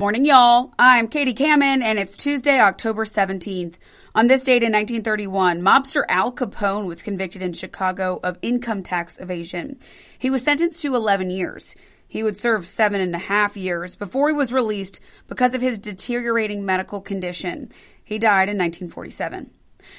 Morning, y'all. I'm Katie Kamen, and it's Tuesday, October 17th. On this date in 1931, mobster Al Capone was convicted in Chicago of income tax evasion. He was sentenced to 11 years. He would serve seven and a half years before he was released because of his deteriorating medical condition. He died in 1947.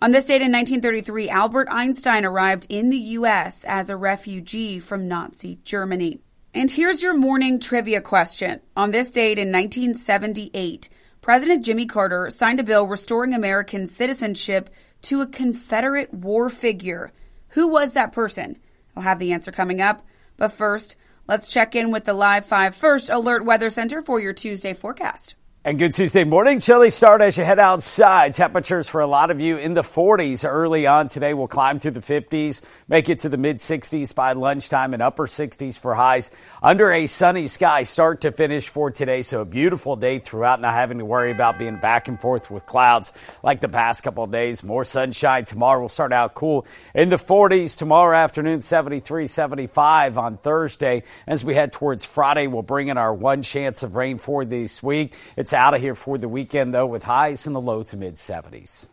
On this date in 1933, Albert Einstein arrived in the U.S. as a refugee from Nazi Germany. And here's your morning trivia question. On this date in 1978, President Jimmy Carter signed a bill restoring American citizenship to a Confederate war figure. Who was that person? I'll have the answer coming up. But first, let's check in with the Live 5 First Alert Weather Center for your Tuesday forecast. And good Tuesday morning. Chilly start as you head outside. Temperatures for a lot of you in the 40s early on today We'll climb through the 50s, make it to the mid 60s by lunchtime and upper 60s for highs under a sunny sky start to finish for today. So a beautiful day throughout, not having to worry about being back and forth with clouds like the past couple days. More sunshine tomorrow will start out cool in the 40s. Tomorrow afternoon, 73, 75 on Thursday. As we head towards Friday, we'll bring in our one chance of rain for this week. It's it's out of here for the weekend, though, with highs in the low to mid 70s.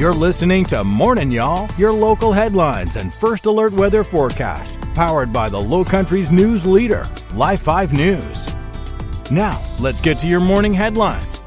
You're listening to Morning Y'all, your local headlines and first alert weather forecast, powered by the Low Country's news leader, Live 5 News. Now, let's get to your morning headlines.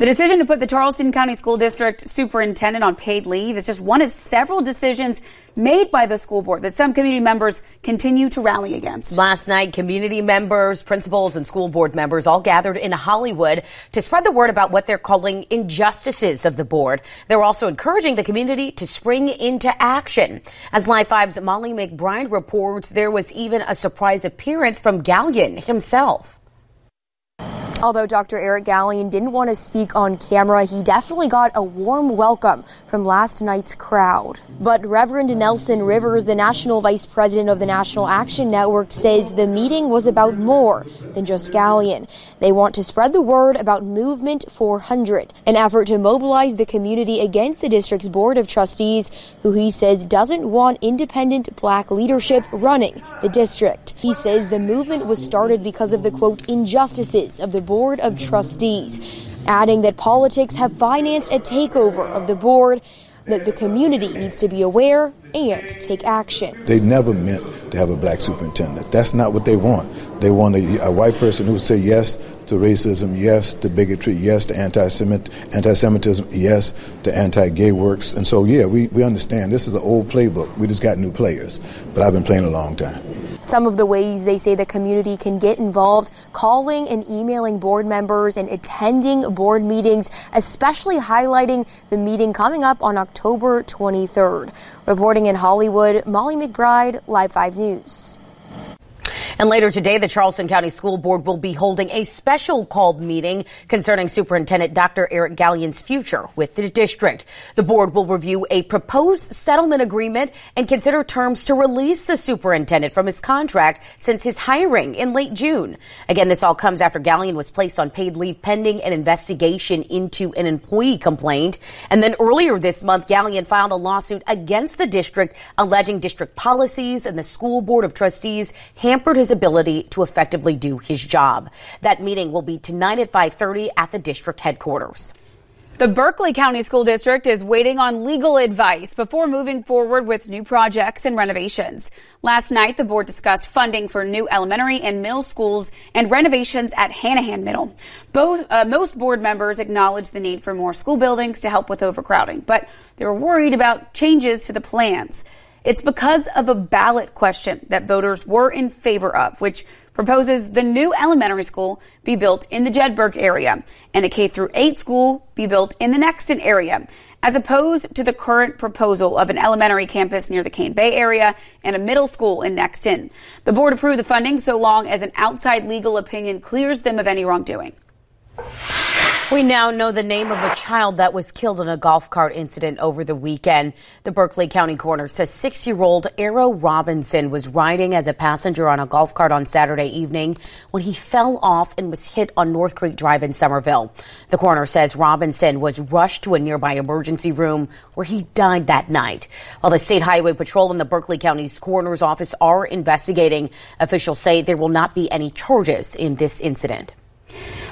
The decision to put the Charleston County School District superintendent on paid leave is just one of several decisions made by the school board that some community members continue to rally against. Last night, community members, principals, and school board members all gathered in Hollywood to spread the word about what they're calling injustices of the board. They're also encouraging the community to spring into action. As Live 5's Molly McBride reports, there was even a surprise appearance from Gallien himself. Although Dr. Eric Gallien didn't want to speak on camera, he definitely got a warm welcome from last night's crowd. But Reverend Nelson Rivers, the national vice president of the National Action Network, says the meeting was about more than just Gallien. They want to spread the word about Movement 400, an effort to mobilize the community against the district's board of trustees, who he says doesn't want independent black leadership running the district. He says the movement was started because of the quote injustices of the Board of Trustees, adding that politics have financed a takeover of the board, that the community needs to be aware and take action. They never meant to have a black superintendent. That's not what they want. They want a, a white person who would say yes to racism, yes to bigotry, yes to anti-Semitism, yes to anti-gay works. And so, yeah, we, we understand. This is an old playbook. We just got new players. But I've been playing a long time. Some of the ways they say the community can get involved, calling and emailing board members and attending board meetings, especially highlighting the meeting coming up on October 23rd. Reporting in Hollywood, Molly McBride, Live 5 News. And later today, the Charleston County School Board will be holding a special called meeting concerning Superintendent Dr. Eric Gallien's future with the district. The board will review a proposed settlement agreement and consider terms to release the superintendent from his contract since his hiring in late June. Again, this all comes after Gallien was placed on paid leave pending an investigation into an employee complaint. And then earlier this month, Gallien filed a lawsuit against the district alleging district policies and the school board of trustees hampered his ability to effectively do his job. That meeting will be tonight at 5:30 at the district headquarters. The Berkeley County School District is waiting on legal advice before moving forward with new projects and renovations. Last night, the board discussed funding for new elementary and middle schools and renovations at Hanahan Middle. Both, uh, most board members acknowledged the need for more school buildings to help with overcrowding, but they were worried about changes to the plans. It's because of a ballot question that voters were in favor of, which proposes the new elementary school be built in the Jedburgh area and a K through 8 school be built in the Nexton area, as opposed to the current proposal of an elementary campus near the Cane Bay area and a middle school in Nexton. The board approved the funding so long as an outside legal opinion clears them of any wrongdoing. We now know the name of a child that was killed in a golf cart incident over the weekend. The Berkeley County coroner says six year old Arrow Robinson was riding as a passenger on a golf cart on Saturday evening when he fell off and was hit on North Creek Drive in Summerville. The coroner says Robinson was rushed to a nearby emergency room where he died that night. While the State Highway Patrol and the Berkeley County's coroner's office are investigating, officials say there will not be any charges in this incident.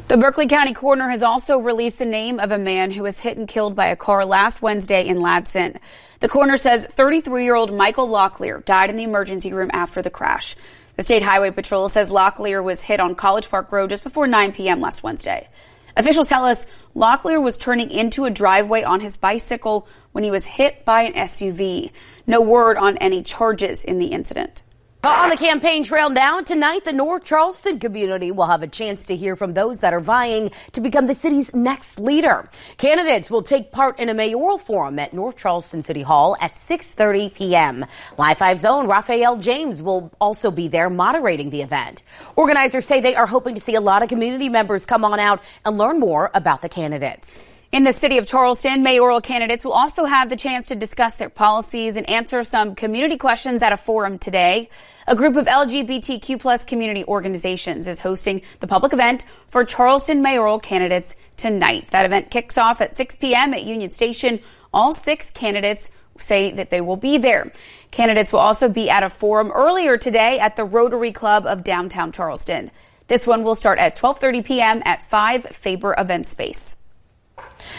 The Berkeley County coroner has also released the name of a man who was hit and killed by a car last Wednesday in Ladson. The coroner says 33 year old Michael Locklear died in the emergency room after the crash. The State Highway Patrol says Locklear was hit on College Park Road just before 9 p.m. last Wednesday. Officials tell us Locklear was turning into a driveway on his bicycle when he was hit by an SUV. No word on any charges in the incident. On the campaign trail now, tonight the North Charleston community will have a chance to hear from those that are vying to become the city's next leader. Candidates will take part in a mayoral forum at North Charleston City Hall at 6.30 p.m. Live 5's own Raphael James will also be there moderating the event. Organizers say they are hoping to see a lot of community members come on out and learn more about the candidates. In the city of Charleston, mayoral candidates will also have the chance to discuss their policies and answer some community questions at a forum today. A group of LGBTQ plus community organizations is hosting the public event for Charleston mayoral candidates tonight. That event kicks off at 6 p.m. at Union Station. All six candidates say that they will be there. Candidates will also be at a forum earlier today at the Rotary Club of downtown Charleston. This one will start at 12:30 p.m. at 5 Faber Event Space.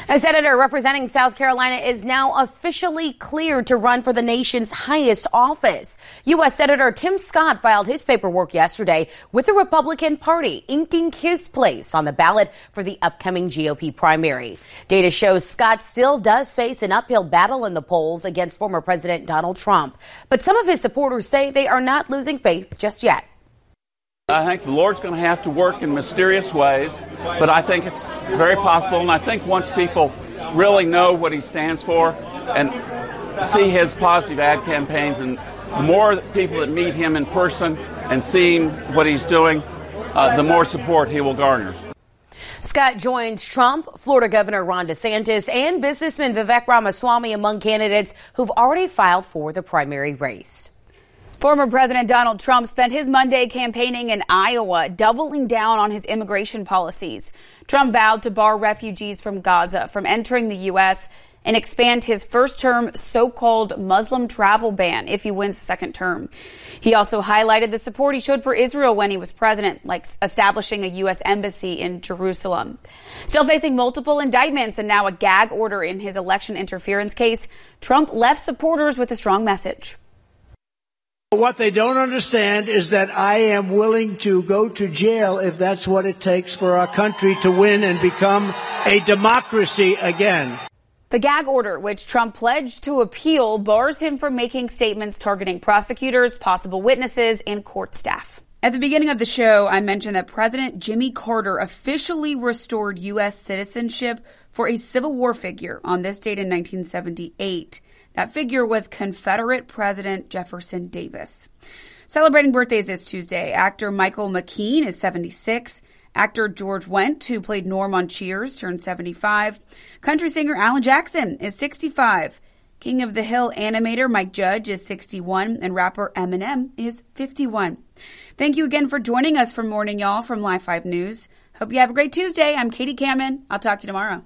A senator representing South Carolina is now officially cleared to run for the nation's highest office. U.S. Senator Tim Scott filed his paperwork yesterday with the Republican Party, inking his place on the ballot for the upcoming GOP primary. Data shows Scott still does face an uphill battle in the polls against former President Donald Trump, but some of his supporters say they are not losing faith just yet. I think the Lord's going to have to work in mysterious ways, but I think it's very possible. And I think once people really know what he stands for and see his positive ad campaigns, and more people that meet him in person and seeing what he's doing, uh, the more support he will garner. Scott joins Trump, Florida Governor Ron DeSantis, and businessman Vivek Ramaswamy among candidates who've already filed for the primary race. Former President Donald Trump spent his Monday campaigning in Iowa, doubling down on his immigration policies. Trump vowed to bar refugees from Gaza from entering the U.S. and expand his first term so-called Muslim travel ban if he wins the second term. He also highlighted the support he showed for Israel when he was president, like establishing a U.S. embassy in Jerusalem. Still facing multiple indictments and now a gag order in his election interference case, Trump left supporters with a strong message. What they don't understand is that I am willing to go to jail if that's what it takes for our country to win and become a democracy again. The gag order, which Trump pledged to appeal, bars him from making statements targeting prosecutors, possible witnesses, and court staff. At the beginning of the show, I mentioned that President Jimmy Carter officially restored U.S. citizenship for a Civil War figure on this date in 1978. That figure was Confederate President Jefferson Davis. Celebrating birthdays this Tuesday, actor Michael McKean is 76. Actor George Wendt, who played Norm on Cheers, turned 75. Country singer Alan Jackson is 65. King of the Hill animator Mike Judge is 61, and rapper Eminem is 51. Thank you again for joining us for Morning Y'all from Live 5 News. Hope you have a great Tuesday. I'm Katie Kamen. I'll talk to you tomorrow.